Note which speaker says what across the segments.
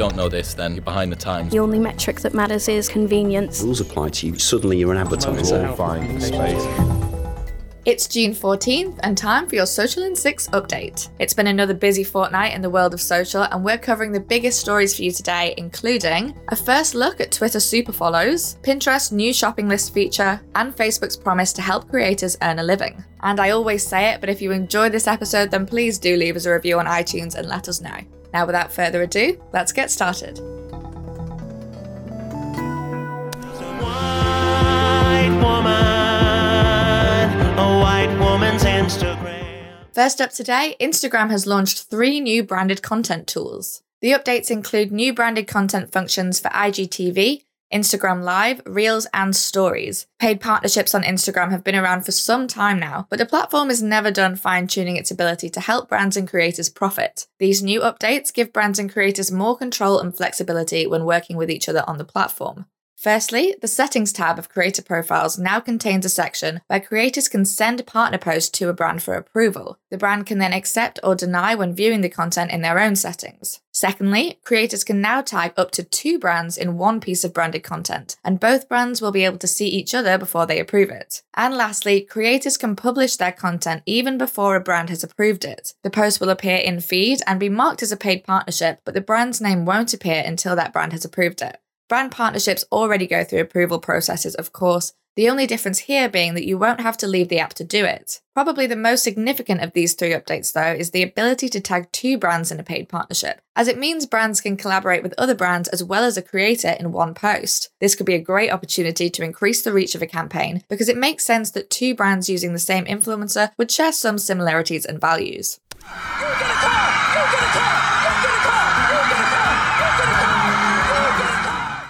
Speaker 1: don't know this, then you're behind the times.
Speaker 2: The only metric that matters is convenience.
Speaker 3: Rules apply to you. Suddenly you're an advertiser.
Speaker 4: Find space.
Speaker 5: It's June 14th and time for your Social in 6 update. It's been another busy fortnight in the world of social, and we're covering the biggest stories for you today, including a first look at Twitter super follows, Pinterest's new shopping list feature, and Facebook's promise to help creators earn a living. And I always say it, but if you enjoyed this episode, then please do leave us a review on iTunes and let us know. Now, without further ado, let's get started.
Speaker 6: white woman, a white woman's Instagram.
Speaker 5: First up today, Instagram has launched three new branded content tools. The updates include new branded content functions for IGTV, Instagram Live, Reels, and Stories. Paid partnerships on Instagram have been around for some time now, but the platform is never done fine tuning its ability to help brands and creators profit. These new updates give brands and creators more control and flexibility when working with each other on the platform. Firstly, the Settings tab of Creator Profiles now contains a section where creators can send partner posts to a brand for approval. The brand can then accept or deny when viewing the content in their own settings. Secondly, creators can now tag up to two brands in one piece of branded content, and both brands will be able to see each other before they approve it. And lastly, creators can publish their content even before a brand has approved it. The post will appear in feed and be marked as a paid partnership, but the brand's name won't appear until that brand has approved it. Brand partnerships already go through approval processes, of course, the only difference here being that you won't have to leave the app to do it. Probably the most significant of these three updates, though, is the ability to tag two brands in a paid partnership, as it means brands can collaborate with other brands as well as a creator in one post. This could be a great opportunity to increase the reach of a campaign because it makes sense that two brands using the same influencer would share some similarities and values.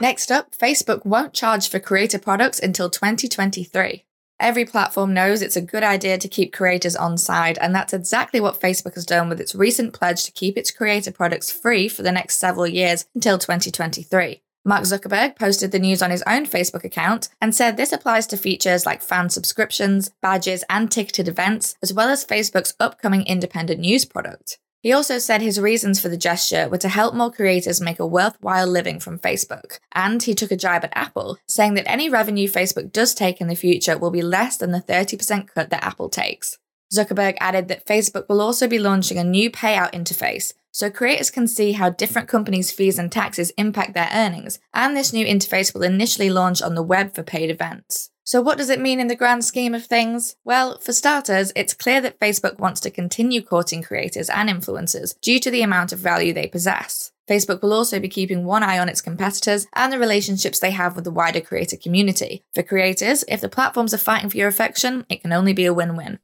Speaker 5: Next up, Facebook won't charge for creator products until 2023. Every platform knows it's a good idea to keep creators on side, and that's exactly what Facebook has done with its recent pledge to keep its creator products free for the next several years until 2023. Mark Zuckerberg posted the news on his own Facebook account and said this applies to features like fan subscriptions, badges, and ticketed events, as well as Facebook's upcoming independent news product. He also said his reasons for the gesture were to help more creators make a worthwhile living from Facebook. And he took a jibe at Apple, saying that any revenue Facebook does take in the future will be less than the 30% cut that Apple takes. Zuckerberg added that Facebook will also be launching a new payout interface, so creators can see how different companies' fees and taxes impact their earnings, and this new interface will initially launch on the web for paid events. So, what does it mean in the grand scheme of things? Well, for starters, it's clear that Facebook wants to continue courting creators and influencers due to the amount of value they possess. Facebook will also be keeping one eye on its competitors and the relationships they have with the wider creator community. For creators, if the platforms are fighting for your affection, it can only be a win win.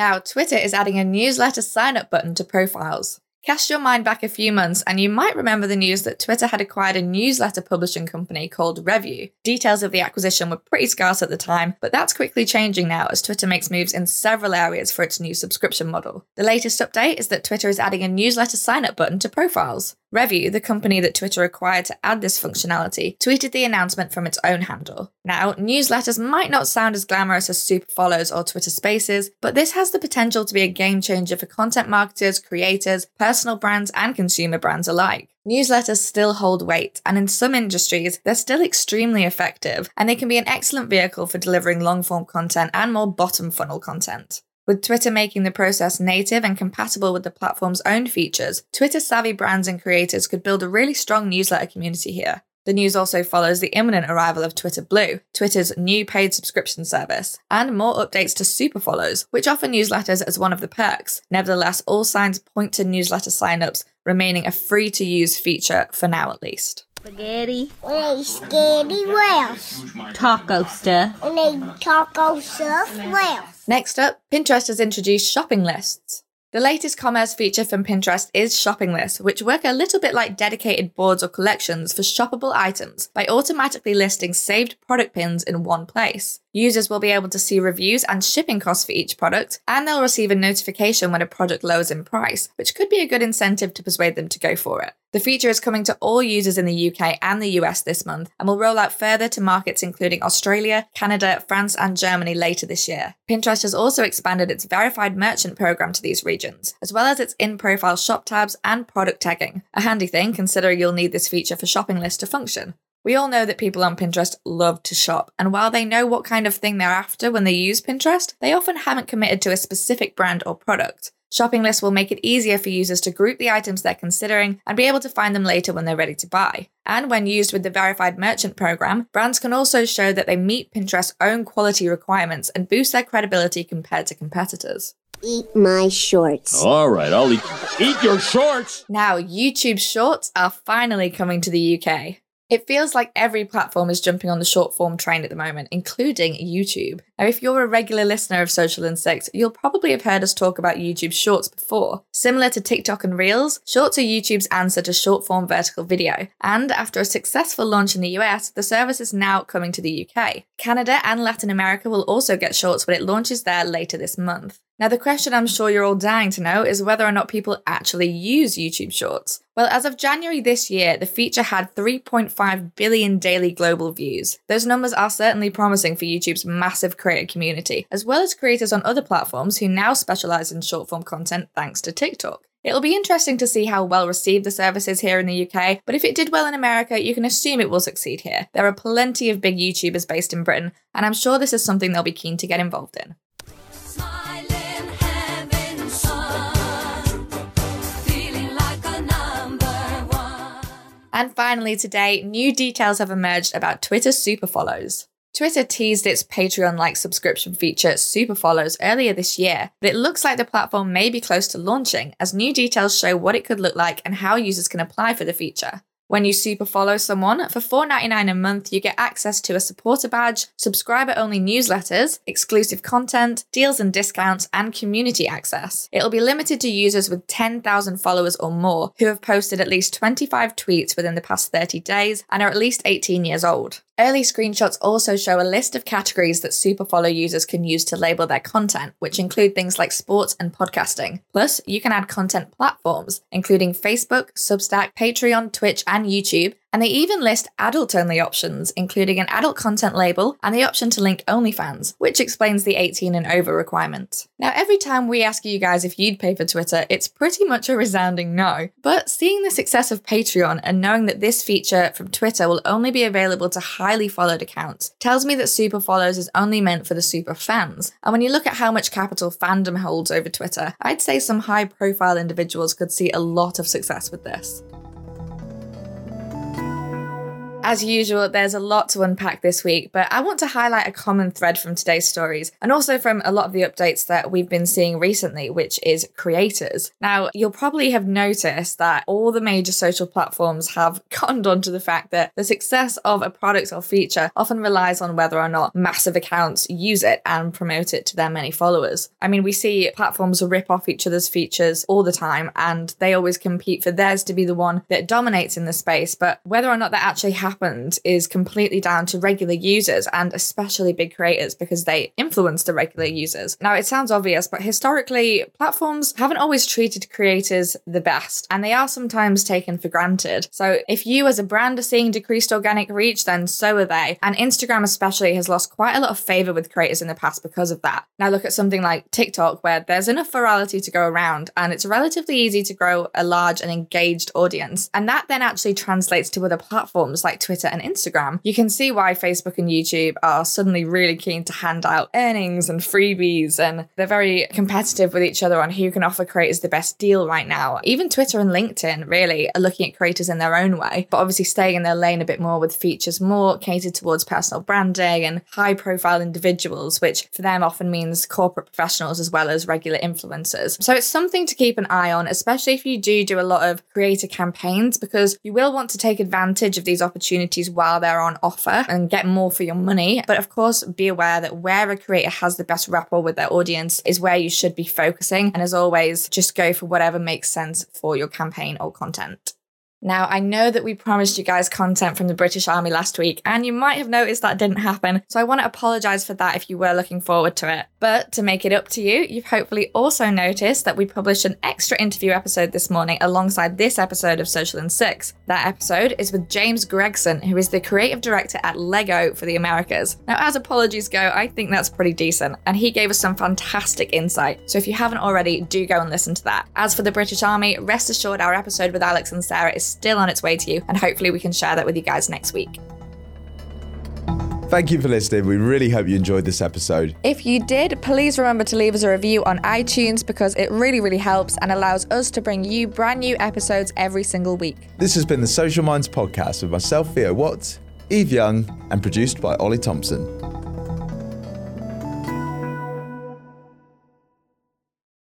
Speaker 5: Now, Twitter is adding a newsletter sign up button to profiles. Cast your mind back a few months, and you might remember the news that Twitter had acquired a newsletter publishing company called Revue. Details of the acquisition were pretty scarce at the time, but that's quickly changing now as Twitter makes moves in several areas for its new subscription model. The latest update is that Twitter is adding a newsletter sign up button to profiles. Revue, the company that Twitter acquired to add this functionality, tweeted the announcement from its own handle. Now, newsletters might not sound as glamorous as super follows or Twitter spaces, but this has the potential to be a game changer for content marketers, creators, personal brands, and consumer brands alike. Newsletters still hold weight, and in some industries, they're still extremely effective, and they can be an excellent vehicle for delivering long form content and more bottom funnel content. With Twitter making the process native and compatible with the platform's own features, Twitter savvy brands and creators could build a really strong newsletter community here. The news also follows the imminent arrival of Twitter Blue, Twitter's new paid subscription service, and more updates to Super Follows, which offer newsletters as one of the perks. Nevertheless, all signs point to newsletter signups remaining a free to use feature for now at least.
Speaker 7: Spaghetti,
Speaker 8: They scaredy whales.
Speaker 7: taco stuff.
Speaker 8: And they taco stuff whales.
Speaker 5: Next up, Pinterest has introduced shopping lists. The latest commerce feature from Pinterest is shopping lists, which work a little bit like dedicated boards or collections for shoppable items by automatically listing saved product pins in one place. Users will be able to see reviews and shipping costs for each product, and they'll receive a notification when a product lowers in price, which could be a good incentive to persuade them to go for it. The feature is coming to all users in the UK and the US this month and will roll out further to markets including Australia, Canada, France, and Germany later this year. Pinterest has also expanded its verified merchant program to these regions, as well as its in profile shop tabs and product tagging. A handy thing considering you'll need this feature for shopping lists to function. We all know that people on Pinterest love to shop, and while they know what kind of thing they're after when they use Pinterest, they often haven't committed to a specific brand or product. Shopping lists will make it easier for users to group the items they're considering and be able to find them later when they're ready to buy. And when used with the verified merchant program, brands can also show that they meet Pinterest's own quality requirements and boost their credibility compared to competitors.
Speaker 8: Eat my shorts.
Speaker 4: All right, I'll eat. Eat your shorts.
Speaker 5: Now, YouTube Shorts are finally coming to the UK. It feels like every platform is jumping on the short form train at the moment, including YouTube. Now, if you're a regular listener of Social in Six, you'll probably have heard us talk about YouTube Shorts before. Similar to TikTok and Reels, Shorts are YouTube's answer to short form vertical video. And after a successful launch in the US, the service is now coming to the UK. Canada and Latin America will also get Shorts when it launches there later this month. Now, the question I'm sure you're all dying to know is whether or not people actually use YouTube Shorts. Well, as of January this year, the feature had 3.5 billion daily global views. Those numbers are certainly promising for YouTube's massive creator community, as well as creators on other platforms who now specialize in short form content thanks to TikTok. It'll be interesting to see how well received the service is here in the UK, but if it did well in America, you can assume it will succeed here. There are plenty of big YouTubers based in Britain, and I'm sure this is something they'll be keen to get involved in. And finally, today, new details have emerged about Twitter super follows. Twitter teased its Patreon like subscription feature Super Follows earlier this year, but it looks like the platform may be close to launching as new details show what it could look like and how users can apply for the feature. When you super follow someone, for $4.99 a month, you get access to a supporter badge, subscriber only newsletters, exclusive content, deals and discounts, and community access. It'll be limited to users with 10,000 followers or more who have posted at least 25 tweets within the past 30 days and are at least 18 years old. Early screenshots also show a list of categories that Superfollow users can use to label their content, which include things like sports and podcasting. Plus, you can add content platforms, including Facebook, Substack, Patreon, Twitch, and YouTube. And they even list adult only options, including an adult content label and the option to link OnlyFans, which explains the 18 and over requirement. Now, every time we ask you guys if you'd pay for Twitter, it's pretty much a resounding no. But seeing the success of Patreon and knowing that this feature from Twitter will only be available to highly followed accounts tells me that Super Follows is only meant for the super fans. And when you look at how much capital fandom holds over Twitter, I'd say some high profile individuals could see a lot of success with this. As usual, there's a lot to unpack this week, but I want to highlight a common thread from today's stories and also from a lot of the updates that we've been seeing recently, which is creators. Now, you'll probably have noticed that all the major social platforms have conned onto the fact that the success of a product or feature often relies on whether or not massive accounts use it and promote it to their many followers. I mean, we see platforms rip off each other's features all the time and they always compete for theirs to be the one that dominates in the space, but whether or not that actually happens is completely down to regular users and especially big creators because they influence the regular users. Now, it sounds obvious, but historically, platforms haven't always treated creators the best and they are sometimes taken for granted. So, if you as a brand are seeing decreased organic reach, then so are they. And Instagram, especially, has lost quite a lot of favor with creators in the past because of that. Now, look at something like TikTok, where there's enough virality to go around and it's relatively easy to grow a large and engaged audience. And that then actually translates to other platforms like Twitter and Instagram, you can see why Facebook and YouTube are suddenly really keen to hand out earnings and freebies, and they're very competitive with each other on who can offer creators the best deal right now. Even Twitter and LinkedIn really are looking at creators in their own way, but obviously staying in their lane a bit more with features more catered towards personal branding and high profile individuals, which for them often means corporate professionals as well as regular influencers. So it's something to keep an eye on, especially if you do do a lot of creator campaigns, because you will want to take advantage of these opportunities while they're on offer and get more for your money. But of course, be aware that where a creator has the best rapport with their audience is where you should be focusing. And as always, just go for whatever makes sense for your campaign or content. Now, I know that we promised you guys content from the British Army last week, and you might have noticed that didn't happen, so I want to apologise for that if you were looking forward to it. But to make it up to you, you've hopefully also noticed that we published an extra interview episode this morning alongside this episode of Social in Six. That episode is with James Gregson, who is the creative director at LEGO for the Americas. Now, as apologies go, I think that's pretty decent, and he gave us some fantastic insight. So if you haven't already, do go and listen to that. As for the British Army, rest assured our episode with Alex and Sarah is still on its way to you, and hopefully we can share that with you guys next week.
Speaker 9: Thank you for listening. We really hope you enjoyed this episode.
Speaker 5: If you did, please remember to leave us a review on iTunes because it really, really helps and allows us to bring you brand new episodes every single week.
Speaker 9: This has been the Social Minds podcast with myself, Theo Watts, Eve Young, and produced by Ollie Thompson.